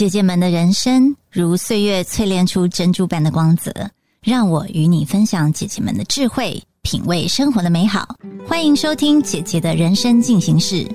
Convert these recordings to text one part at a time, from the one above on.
姐姐们的人生如岁月淬炼出珍珠般的光泽，让我与你分享姐姐们的智慧，品味生活的美好。欢迎收听姐姐的人生进行式。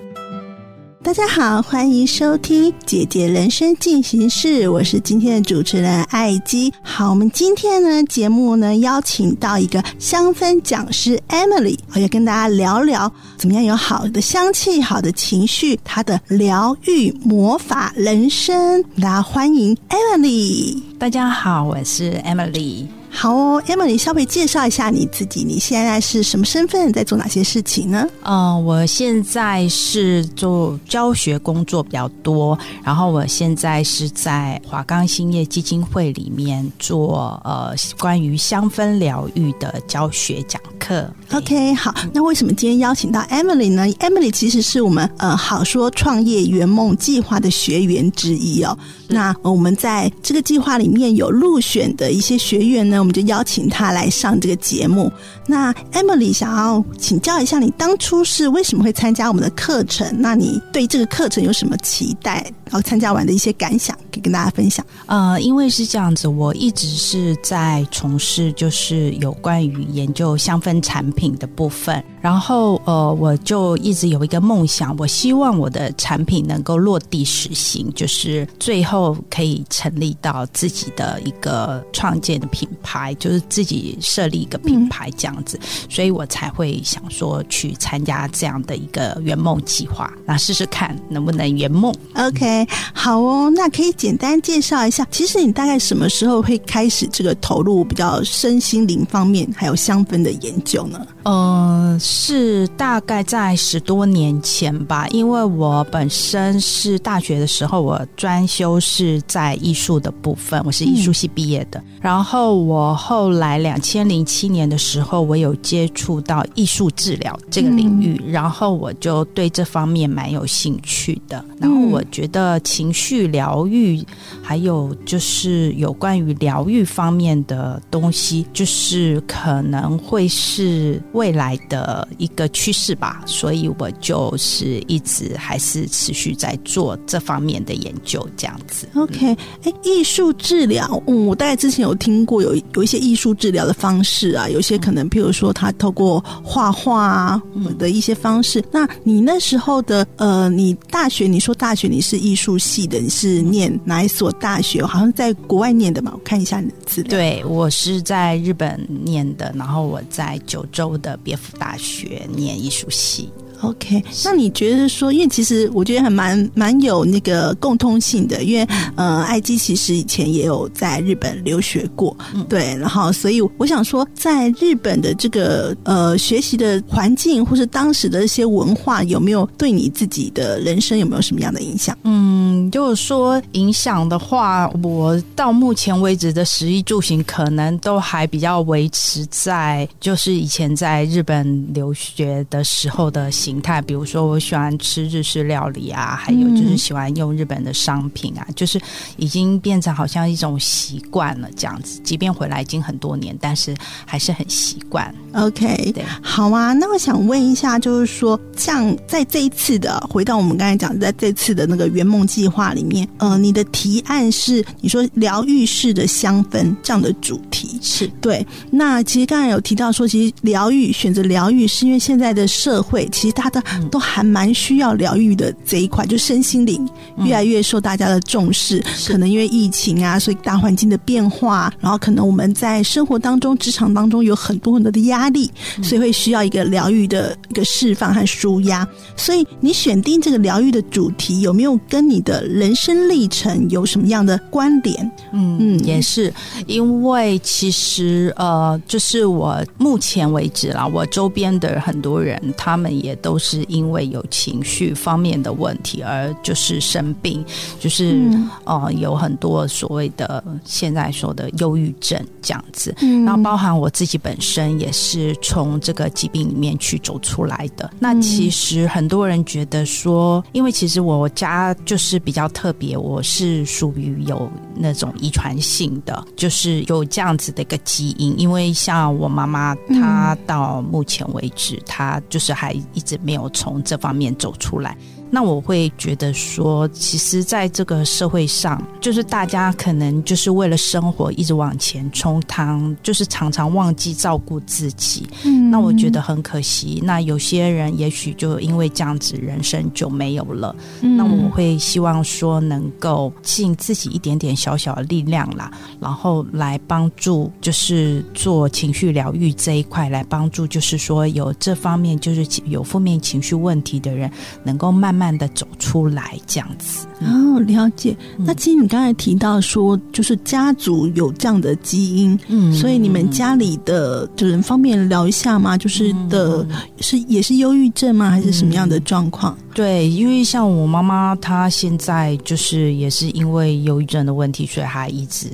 大家好，欢迎收听《姐姐人生进行式》，我是今天的主持人艾姬。好，我们今天呢节目呢邀请到一个香氛讲师 Emily，我要跟大家聊聊怎么样有好的香气、好的情绪，她的疗愈魔法人生。大家欢迎 Emily。大家好，我是 Emily。好哦，Emily，稍微介绍一下你自己。你现在是什么身份，在做哪些事情呢？嗯，我现在是做教学工作比较多，然后我现在是在华冈兴业基金会里面做呃关于香氛疗愈的教学讲课。OK，好，那为什么今天邀请到 Emily 呢？Emily 其实是我们呃好说创业圆梦计划的学员之一哦。那我们在这个计划里面有入选的一些学员呢。我们就邀请他来上这个节目。那 Emily 想要请教一下，你当初是为什么会参加我们的课程？那你对这个课程有什么期待？然后参加完的一些感想，可以跟大家分享。呃，因为是这样子，我一直是在从事就是有关于研究香氛产品的部分。然后呃，我就一直有一个梦想，我希望我的产品能够落地实行，就是最后可以成立到自己的一个创建的品牌，就是自己设立一个品牌这样子，所以我才会想说去参加这样的一个圆梦计划，那试试看能不能圆梦。OK，好哦，那可以简单介绍一下，其实你大概什么时候会开始这个投入比较身心灵方面还有香氛的研究呢？嗯。是大概在十多年前吧，因为我本身是大学的时候，我专修是在艺术的部分，我是艺术系毕业的。然后我后来两千零七年的时候，我有接触到艺术治疗这个领域，然后我就对这方面蛮有兴趣的。然后我觉得情绪疗愈，还有就是有关于疗愈方面的东西，就是可能会是未来的。一个趋势吧，所以我就是一直还是持续在做这方面的研究，这样子。OK，哎，艺术治疗，嗯，我大概之前有听过有有一些艺术治疗的方式啊，有些可能，譬如说他透过画画啊的一些方式。那你那时候的呃，你大学你说大学你是艺术系的，你是念哪一所大学？好像在国外念的嘛？我看一下你的资料。对我是在日本念的，然后我在九州的别府大。学念艺术系。OK，那你觉得说，因为其实我觉得还蛮蛮有那个共通性的，因为呃，艾基其实以前也有在日本留学过，对，然后所以我想说，在日本的这个呃学习的环境，或是当时的一些文化，有没有对你自己的人生有没有什么样的影响？嗯，就是说影响的话，我到目前为止的食衣住行，可能都还比较维持在就是以前在日本留学的时候的。形态，比如说我喜欢吃日式料理啊，还有就是喜欢用日本的商品啊，就是已经变成好像一种习惯了这样子。即便回来已经很多年，但是还是很习惯。OK，对，好啊。那我想问一下，就是说，像在这一次的回到我们刚才讲，在这次的那个圆梦计划里面，呃，你的提案是你说疗愈式的香氛这样的主题是对。那其实刚才有提到说，其实疗愈选择疗愈，是因为现在的社会其实。大家都还蛮需要疗愈的这一块，就身心灵越来越受大家的重视。可能因为疫情啊，所以大环境的变化，然后可能我们在生活当中、职场当中有很多很多的压力，所以会需要一个疗愈的一个释放和舒压。所以你选定这个疗愈的主题，有没有跟你的人生历程有什么样的关联？嗯嗯，也是因为其实呃，就是我目前为止啦，我周边的很多人，他们也。都是因为有情绪方面的问题而就是生病，就是呃有很多所谓的现在说的忧郁症这样子。嗯那包含我自己本身也是从这个疾病里面去走出来的。那其实很多人觉得说，因为其实我家就是比较特别，我是属于有那种遗传性的，就是有这样子的一个基因。因为像我妈妈，她到目前为止，她就是还一直。没有从这方面走出来。那我会觉得说，其实在这个社会上，就是大家可能就是为了生活一直往前冲，汤就是常常忘记照顾自己。嗯，那我觉得很可惜。那有些人也许就因为这样子，人生就没有了。那我会希望说，能够尽自己一点点小小的力量啦，然后来帮助，就是做情绪疗愈这一块，来帮助，就是说有这方面就是有负面情绪问题的人，能够慢慢。慢的走出来，这样子哦，了解。那其实你刚才提到说，就是家族有这样的基因，嗯，所以你们家里的就人方便聊一下吗？就是的，是也是忧郁症吗？还是什么样的状况？对，因为像我妈妈，她现在就是也是因为忧郁症的问题，所以她一直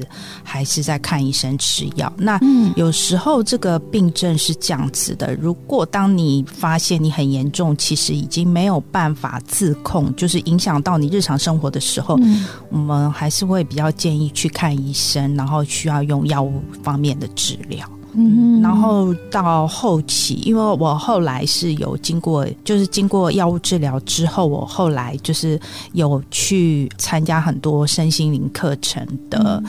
还是在看医生吃药。那有时候这个病症是这样子的：如果当你发现你很严重，其实已经没有办法自控，就是影响到你日常生活的时候，我们还是会比较建议去看医生，然后需要用药物方面的治疗。嗯，然后到后期，因为我后来是有经过，就是经过药物治疗之后，我后来就是有去参加很多身心灵课程的。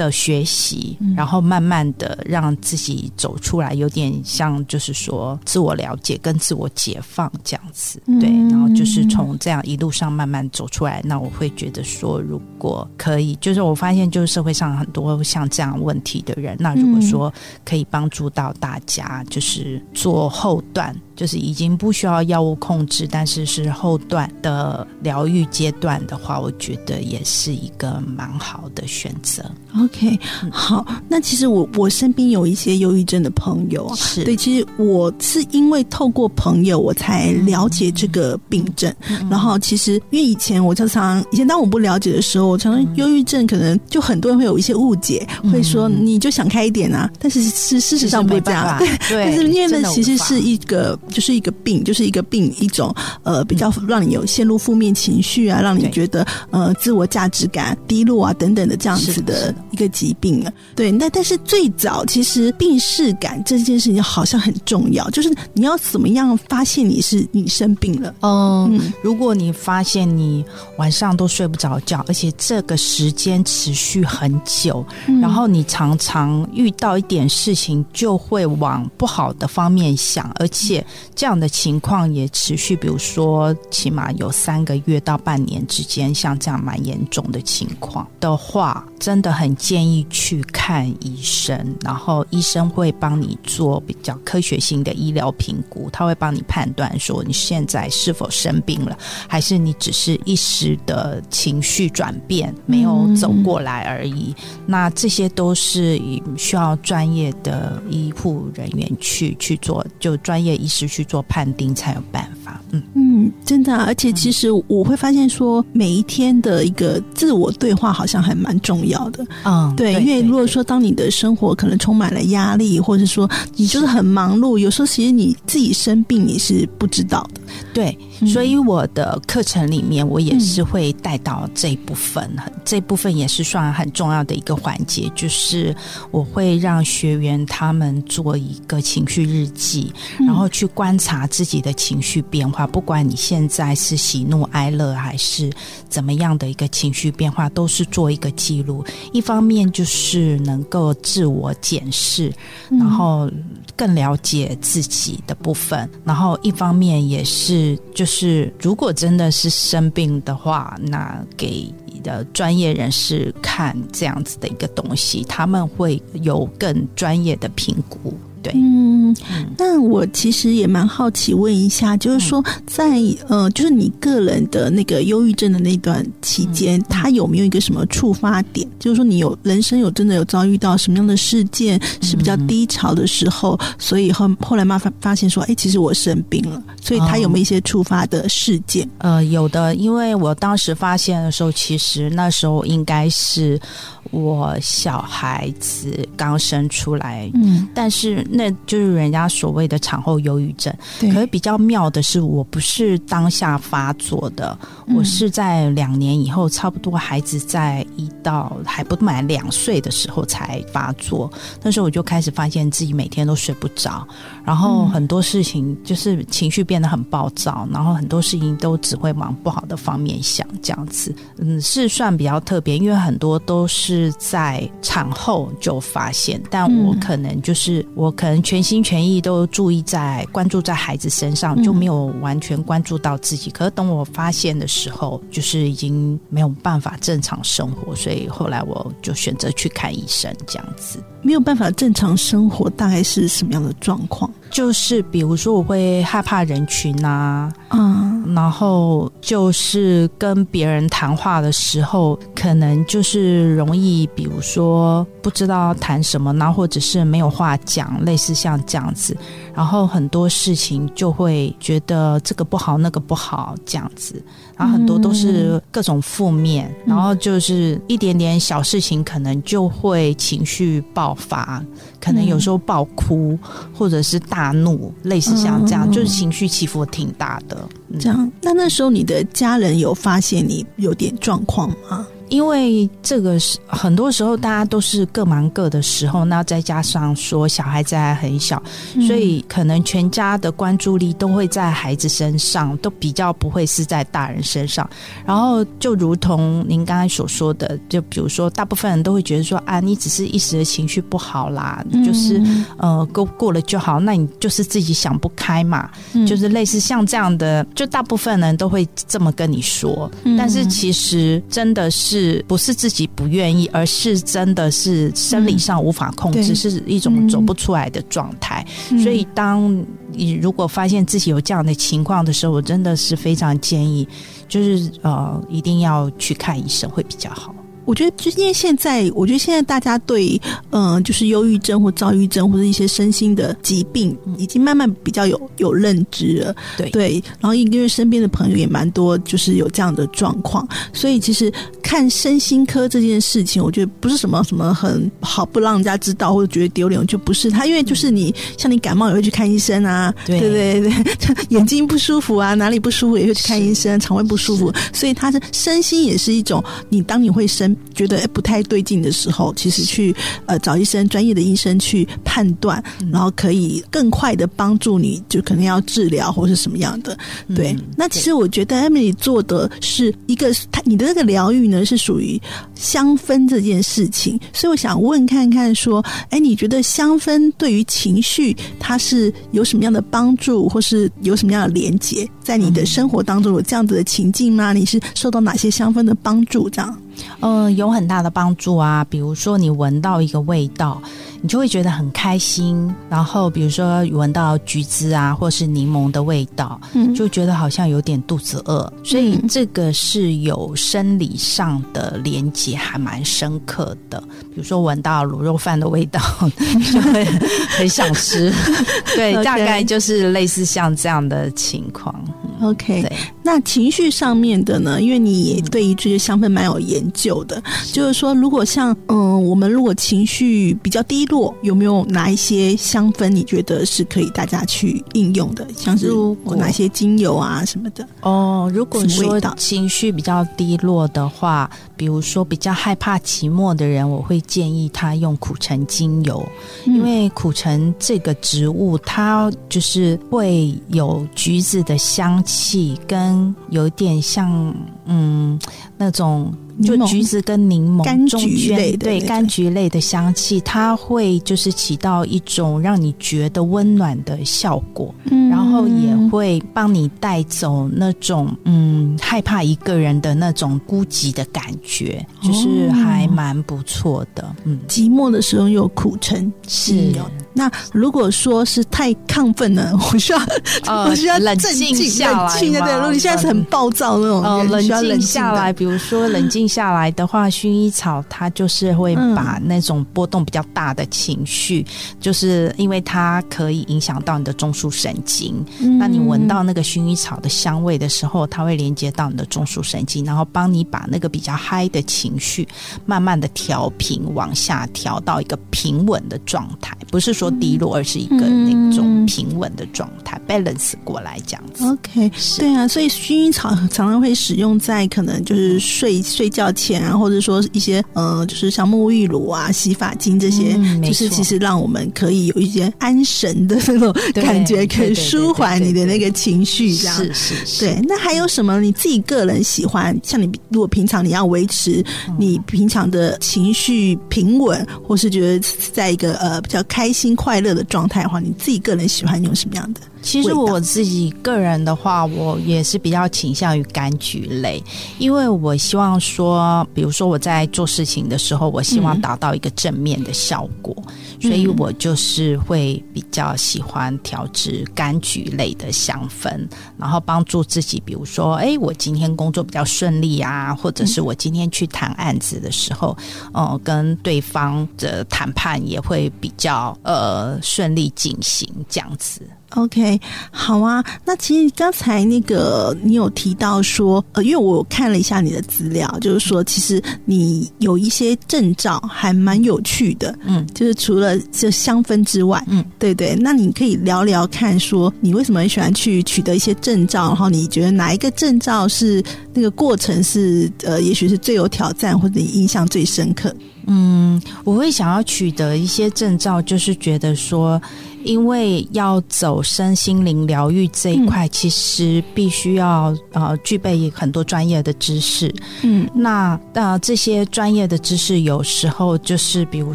的学习，然后慢慢的让自己走出来，有点像就是说自我了解跟自我解放这样子，对，然后就是从这样一路上慢慢走出来。那我会觉得说，如果可以，就是我发现就是社会上很多像这样问题的人，那如果说可以帮助到大家，就是做后段。就是已经不需要药物控制，但是是后段的疗愈阶段的话，我觉得也是一个蛮好的选择。OK，好，那其实我我身边有一些忧郁症的朋友啊，是。对，其实我是因为透过朋友我才了解这个病症，然后其实因为以前我常常以前当我不了解的时候，我常常忧郁症可能就很多人会有一些误解，会说你就想开一点啊，但是是事实上不这样，对，但是因为那，其实是一个。就是一个病，就是一个病，一种呃比较让你有陷入负面情绪啊，让你觉得呃自我价值感低落啊等等的这样子的一个疾病啊。对，那但是最早其实病视感这件事情好像很重要，就是你要怎么样发现你是你生病了？嗯，如果你发现你晚上都睡不着觉，而且这个时间持续很久，然后你常常遇到一点事情就会往不好的方面想，而且。这样的情况也持续，比如说起码有三个月到半年之间，像这样蛮严重的情况的话，真的很建议去看医生，然后医生会帮你做比较科学性的医疗评估，他会帮你判断说你现在是否生病了，还是你只是一时的情绪转变没有走过来而已。那这些都是需要专业的医护人员去去做，就专业医师。去做判定才有办法，嗯嗯，真的，而且其实我会发现说，每一天的一个自我对话好像还蛮重要的，嗯，对，因为如果说当你的生活可能充满了压力，或者说你就是很忙碌，有时候其实你自己生病你是不知道的，对。所以我的课程里面，我也是会带到这一部分，这部分也是算很重要的一个环节，就是我会让学员他们做一个情绪日记，然后去观察自己的情绪变化，不管你现在是喜怒哀乐还是怎么样的一个情绪变化，都是做一个记录。一方面就是能够自我检视，然后更了解自己的部分，然后一方面也是是就是。如果真的是生病的话，那给你的专业人士看这样子的一个东西，他们会有更专业的评估。对，嗯，那我其实也蛮好奇，问一下，就是说，在呃，就是你个人的那个忧郁症的那段期间，他有没有一个什么触发点？就是说，你有人生有真的有遭遇到什么样的事件是比较低潮的时候，所以后后来妈发发现说，哎，其实我生病了，所以他有没有一些触发的事件？呃，有的，因为我当时发现的时候，其实那时候应该是我小孩子刚生出来，嗯，但是那就是人家所谓的产后忧郁症。对可是比较妙的是，我不是当下发作的，嗯我是在两年以后，差不多孩子在一到还不满两岁的时候才发作。那时候我就开始发现自己每天都睡不着，然后很多事情就是情绪变得很暴躁，然后很多事情都只会往不好的方面想，这样子，嗯，是算比较特别，因为很多都是在产后就发现，但我嗯可能就是我可能全心全意都注意在关注在孩子身上，嗯就没有完全关注到自己。可是等我发现的时候，就是已经没有办法正常生活，所以后来我就选择去看医生，这样子。没有办法正常生活，大概是什么样的状况？就是比如说，我会害怕人群啊，嗯，然后就是跟别人谈话的时候，可能就是容易，比如说不知道谈什么，然后或者是没有话讲，类似像这样子，然后很多事情就会觉得这个不好，那个不好这样子，然后很多都是各种负面，然后就是一点点小事情，可能就会情绪爆发，可能有时候爆哭，或者是大怒，类似像这样，嗯就是情绪起伏挺大的。嗯这样。那那时候你的家人有发现你有点状况吗？因为这个是很多时候大家都是各忙各的时候，那再加上说小孩子还很小，所以可能全家的关注力都会在孩子身上，都比较不会是在大人身上。然后就如同您刚才所说的，就比如说大部分人都会觉得说啊，你只是一时的情绪不好啦，就是嗯呃过过了就好，那你就是自己想不开嘛，嗯就是类似像这样的，就大部分人都会这么跟你说。嗯但是其实真的是不是自己不愿意，而是真的是生理上无法控制，对是一种走不出来的状态。嗯所以，当你如果发现自己有这样的情况的时候，我真的是非常建议，就是呃，一定要去看医生会比较好。我觉得，就是因为现在，我觉得现在大家对，嗯、就是忧郁症或躁郁症或者一些身心的疾病，已经慢慢比较有有认知了。对对，然后因为身边的朋友也蛮多，就是有这样的状况，所以其实看身心科这件事情，我觉得不是什么什么很好不让人家知道或者觉得丢脸，就不是他，因为就是你像你感冒也会去看医生啊，对。对对对，眼睛不舒服啊，哪里不舒服也会去看医生，肠胃不舒服，所以他是身心也是一种，你当你会生觉得哎不太对劲的时候，其实去呃找医生专业的医生去判断，然后可以更快的帮助你，就可能要治疗或是什么样的。对，嗯那其实我觉得 Emily 做的是一个，他你的那个疗愈呢是属于香氛这件事情，所以我想问看看说，哎，你觉得香氛对于情绪它是有什么样的帮助，或是有什么样的连接？在你的生活当中有这样子的情境吗？你是受到哪些香氛的帮助？这样？嗯，有很大的帮助啊。比如说，你闻到一个味道，你就会觉得很开心。然后，比如说闻到橘子啊，或是柠檬的味道，嗯就觉得好像有点肚子饿。所以嗯，这个是有生理上的连接，还蛮深刻的。比如说，闻到卤肉饭的味道，就会 很想吃。对大概就是类似像这样的情况。OK，那情绪上面的呢？因为你也对于这些香氛蛮有研究的，就是说，如果像嗯，我们如果情绪比较低落，有没有哪一些香氛你觉得是可以大家去应用的？像是如果哪些精油啊什么的？哦，如果说情绪比较低落的话，比如说比较害怕寂寞的人，我会建议他用苦橙精油，嗯因为苦橙这个植物，它就是会有橘子的香气，跟有点像嗯那种。就橘子跟柠檬柑橘类的对柑橘类的香气，它会就是起到一种让你觉得温暖的效果。嗯然后也会帮你带走那种嗯害怕一个人的那种孤寂的感觉，就是还蛮不错的。嗯，寂寞的时候有苦橙是。那如果说是太亢奋了，我需要、呃我需要冷静静下来冷静的，对，如果你现在是很暴躁那种呃，冷需要冷静下来，比如说冷静下来的话，薰衣草它就是会把那种波动比较大的情绪，就是因为它可以影响到你的中枢神经。嗯那你闻到那个薰衣草的香味的时候，它会连接到你的中枢神经，然后帮你把那个比较嗨的情绪慢慢的调平，往下调到一个平稳的状态，不是说低落，而是一个那种平稳的状态，balance 过来这样子。OK，对啊，所以薰衣草常常会使用在可能就是睡睡觉前啊，或者说一些呃，就是像沐浴乳啊、洗发精这些，就是其实让我们可以有一些安神的那种感觉，可以舒缓你的那个情绪，这样是是是。对，那还有什么你自己个人喜欢？像你如果平常你要维持你平常的情绪平稳，或是觉得在一个呃比较开心快乐的状态的话，你自己个人喜欢用什么样的？其实我自己个人的话，我也是比较倾向于柑橘类，因为我希望说，比如说我在做事情的时候，我希望达到一个正面的效果，所以我就是会比较喜欢调制柑橘类的香氛，然后帮助自己，比如说，哎，我今天工作比较顺利啊，或者是我今天去谈案子的时候，呃，跟对方的谈判也会比较呃顺利进行，这样子。OK，好啊。那其实刚才那个你有提到说，呃，因为我看了一下你的资料，就是说其实你有一些证照还蛮有趣的，嗯，就是除了这香氛之外，嗯，对对。那你可以聊聊看，说你为什么喜欢去取得一些证照，然后你觉得哪一个证照是那个过程是呃，也许是最有挑战或者你印象最深刻？嗯，我会想要取得一些证照，就是觉得说。因为要走身心灵疗愈这一块，其实必须要呃具备很多专业的知识。嗯，那那这些专业的知识，有时候就是比如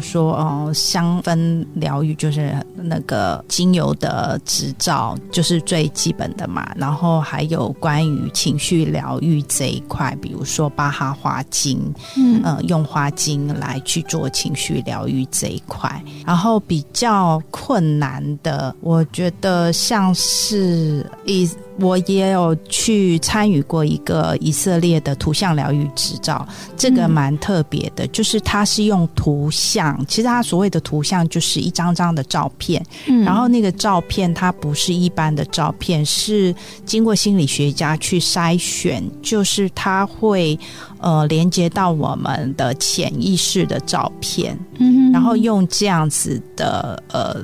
说呃香氛疗愈，就是那个精油的执照，就是最基本的嘛。然后还有关于情绪疗愈这一块，比如说巴哈花精，嗯，呃用花精来去做情绪疗愈这一块。然后比较困难。的，我觉得像是以。我也有去参与过一个以色列的图像疗愈执照，这个蛮特别的，就是它是用图像，其实它所谓的图像就是一张张的照片，然后那个照片它不是一般的照片，是经过心理学家去筛选，就是它会呃连接到我们的潜意识的照片，嗯，然后用这样子的呃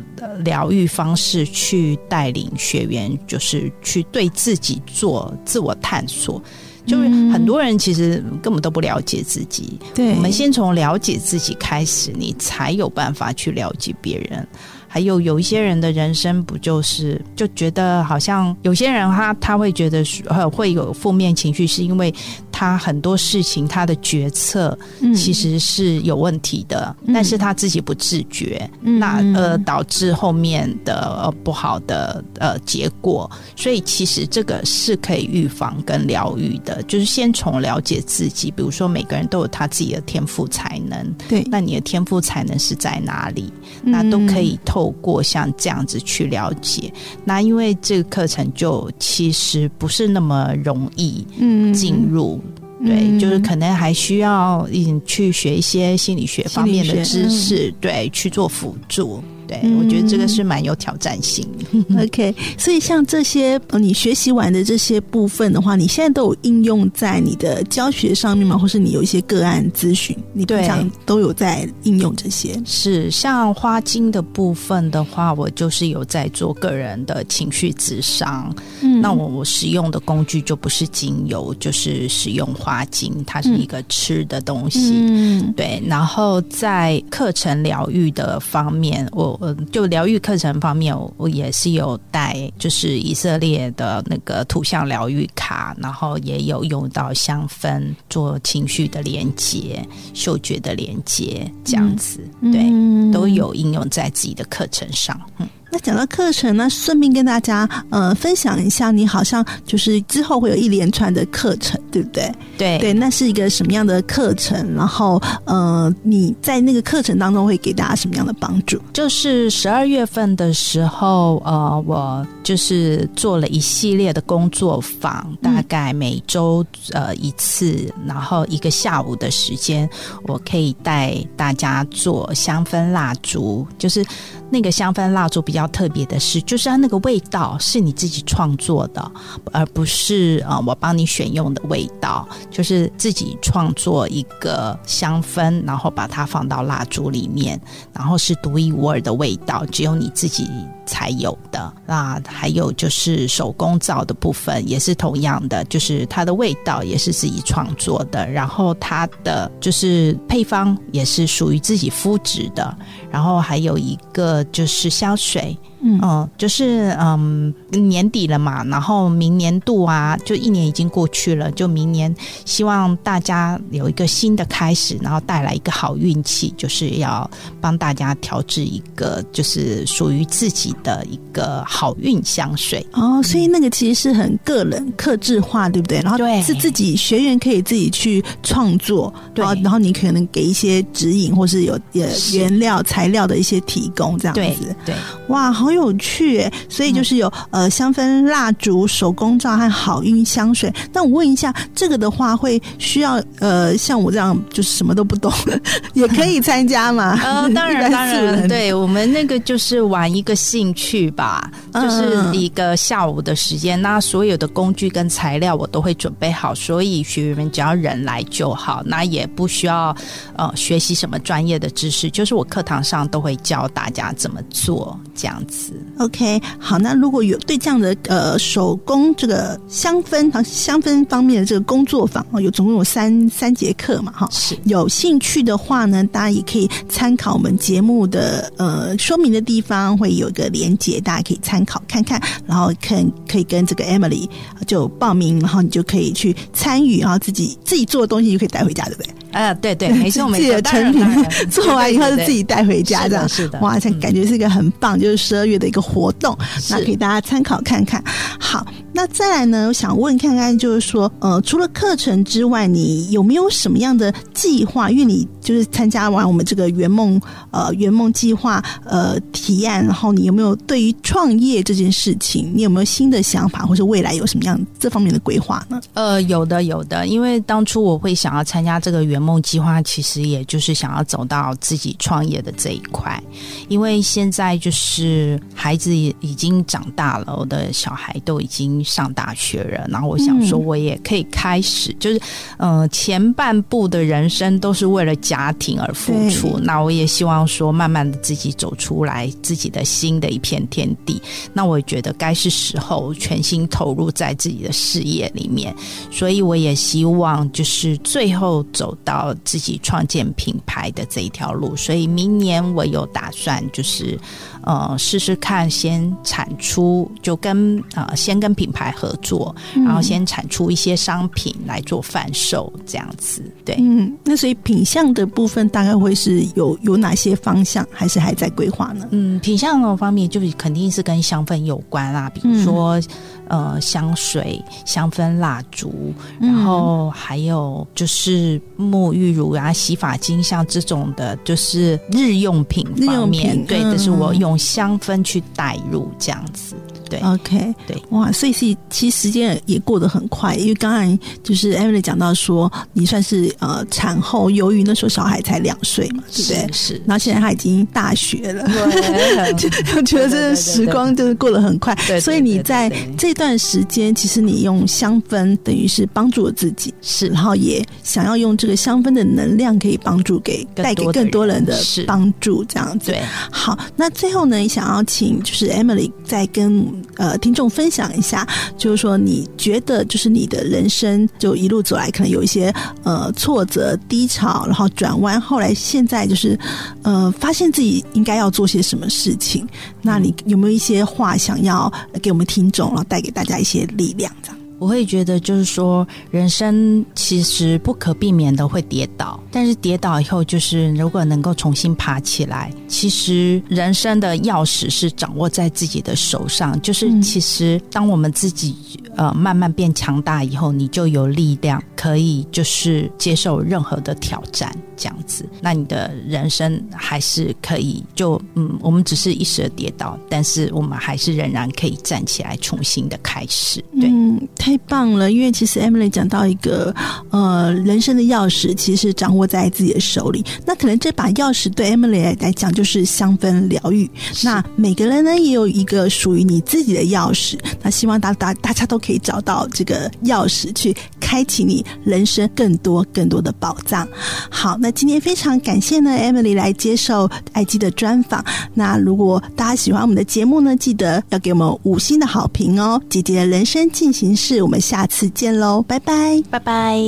疗愈方式去带领学员，就是去对。为自己做自我探索，就是很多人其实根本都不了解自己。对，我们先从了解自己开始，你才有办法去了解别人。还有有一些人的人生不就是就觉得好像有些人他他会觉得呃会有负面情绪，是因为他很多事情他的决策其实是有问题的，但是他自己不自觉，那呃导致后面的呃不好的呃结果。所以其实这个是可以预防跟疗愈的，就是先从了解自己，比如说每个人都有他自己的天赋才能，对，那你的天赋才能是在哪里？那都可以透。透过像这样子去了解，那因为这个课程就其实不是那么容易进入，对，就是可能还需要去学一些心理学方面的知识，对，去做辅助。对，我觉得这个是蛮有挑战性。OK，所以像这些你学习完的这些部分的话，你现在都有应用在你的教学上面吗？或是你有一些个案咨询，你平常都有在应用这些？是像花精的部分的话，我就是有在做个人的情绪智商。嗯，那我我使用的工具就不是精油，就是使用花精，它是一个吃的东西。嗯，对。然后在课程疗愈的方面，我。呃，就疗愈课程方面，我也是有带，就是以色列的那个图像疗愈卡，然后也有用到香氛做情绪的连接、嗅觉的连接，这样子，对，都有应用在自己的课程上。嗯那讲到课程呢，顺便跟大家呃分享一下，你好像就是之后会有一连串的课程，对不对？对对，那是一个什么样的课程？然后呃，你在那个课程当中会给大家什么样的帮助？就是十二月份的时候，呃，我就是做了一系列的工作坊，大概每周呃一次，然后一个下午的时间，我可以带大家做香氛蜡烛，就是那个香氛蜡烛比较特别的是，就是它那个味道是你自己创作的，而不是呃我帮你选用的味道，就是自己创作一个香氛，然后把它放到蜡烛里面，然后是独一无二的味道，只有你自己才有的。那还有就是手工皂的部分，也是同样的，就是它的味道也是自己创作的，然后它的就是配方也是属于自己肤质的，然后还有一个就是香水。嗯，就是嗯，年底了嘛，然后明年度啊，就一年已经过去了，就明年希望大家有一个新的开始，然后带来一个好运气，就是要帮大家调制一个就是属于自己的一个好运香水。哦，所以那个其实是很个人、克制化，对不对？然后对是自己学员可以自己去创作，对然后你可能给一些指引，或是有呃原料、材料的一些提供，这样对子。对，哇，好有趣耶！所以就是有、呃香氛蜡烛、手工皂和好运香水。那我问一下，这个的话会需要呃像我这样就是什么都不懂，也可以参加吗？呃，当然 当然，对我们那个就是玩一个兴趣吧，嗯就是一个下午的时间。那所有的工具跟材料我都会准备好，所以学员们只要人来就好，那也不需要呃学习什么专业的知识，就是我课堂上都会教大家怎么做这样子。OK，好，那如果有对这样的呃手工这个香氛啊香氛方面的这个工作坊哦，有总共有三三节课嘛哈。是有兴趣的话呢，大家也可以参考我们节目的呃说明的地方会有一个连接，大家可以参考看看，然后看可以跟这个 Emily 就报名，然后你就可以去参与，然后自己自己做的东西就可以带回家，对不对？呃，对对，没错没自己错，的成品 做完以后就自己带回家，这样。是的。哇，这嗯感觉是一个很棒，就是十二月的一个活动，那可以大家参考看看。好，那再来呢，我想问看看，就是说，呃，除了课程之外，你有没有什么样的计划？因为你就是参加完我们这个圆梦呃圆梦计划呃提案，然后你有没有对于创业这件事情，你有没有新的想法，或者未来有什么样这方面的规划呢？呃，有的有的，因为当初我会想要参加这个圆梦计划，其实也就是想要走到自己创业的这一块。因为现在就是孩子也已经长大了，我的小孩都已经上大学了，然后我想说，嗯我也可以开始，就是呃前半部的人生都是为了家庭而付出，那我也希望说，慢慢的自己走出来自己的新的一片天地。那我也觉得该是时候全心投入在自己的事业里面，所以我也希望就是最后走到自己创建品牌的这一条路。所以明年我有打算就是呃试试看，先产出就跟呃先跟品牌合作，然后先产出一些商品来做贩售，这样子。对，嗯，那所以品相的部分大概会是有有哪些方向，还是还在规划呢？嗯，品相的方面就是肯定是跟香氛有关啦，比如说、呃香水、香氛蜡烛，然后还有就是沐浴乳啊、洗发精，像这种的，就是日用品方面，品对，这是我用用香氛去带入这样子，对。OK，对，哇，所以是其实时间也过得很快，因为刚才就是 Emily 讲到说，你算是呃产后，由于那时候小孩才两岁嘛，对不对？是是，然后现在他已经大学了，对，我觉得这个时光就是过得很快。对对，所以你在这段时间，其实你用香氛等于是帮助了自己，是。然后也想要用这个香氛的能量，可以帮助给带给更多人的帮助，这样子。对，好，那最后呢，想要请就是 Emily 再跟呃听众分享一下，就是说你觉得就是你的人生就一路走来，可能有一些呃挫折、低潮，然后转弯，后来现在就是呃发现自己应该要做些什么事情。那你有没有一些话想要给我们听众，然后带给大家一些力量？这样。我会觉得就是说，人生其实不可避免的会跌倒，但是跌倒以后，就是如果能够重新爬起来，其实人生的钥匙是掌握在自己的手上。就是其实当我们自己呃慢慢变强大以后，你就有力量可以就是接受任何的挑战。这样子，那你的人生还是可以就嗯，我们只是一时的跌倒，但是我们还是仍然可以站起来，重新的开始。对，太棒了！因为其实 Emily 讲到一个呃，人生的钥匙其实掌握在自己的手里。那可能这把钥匙对 Emily 来讲就是香氛疗愈。那每个人呢也有一个属于你自己的钥匙。那希望大大大家都可以找到这个钥匙，去开启你人生更多更多的宝藏。好，那。今天非常感谢呢，Emily 来接受爱基的专访。那如果大家喜欢我们的节目呢，记得要给我们五星的好评哦。姐姐的人生进行式，我们下次见喽，拜拜，拜拜。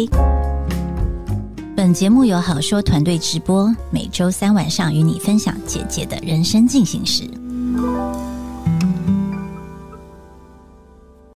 本节目由好说团队直播，每周三晚上与你分享姐姐的人生进行式。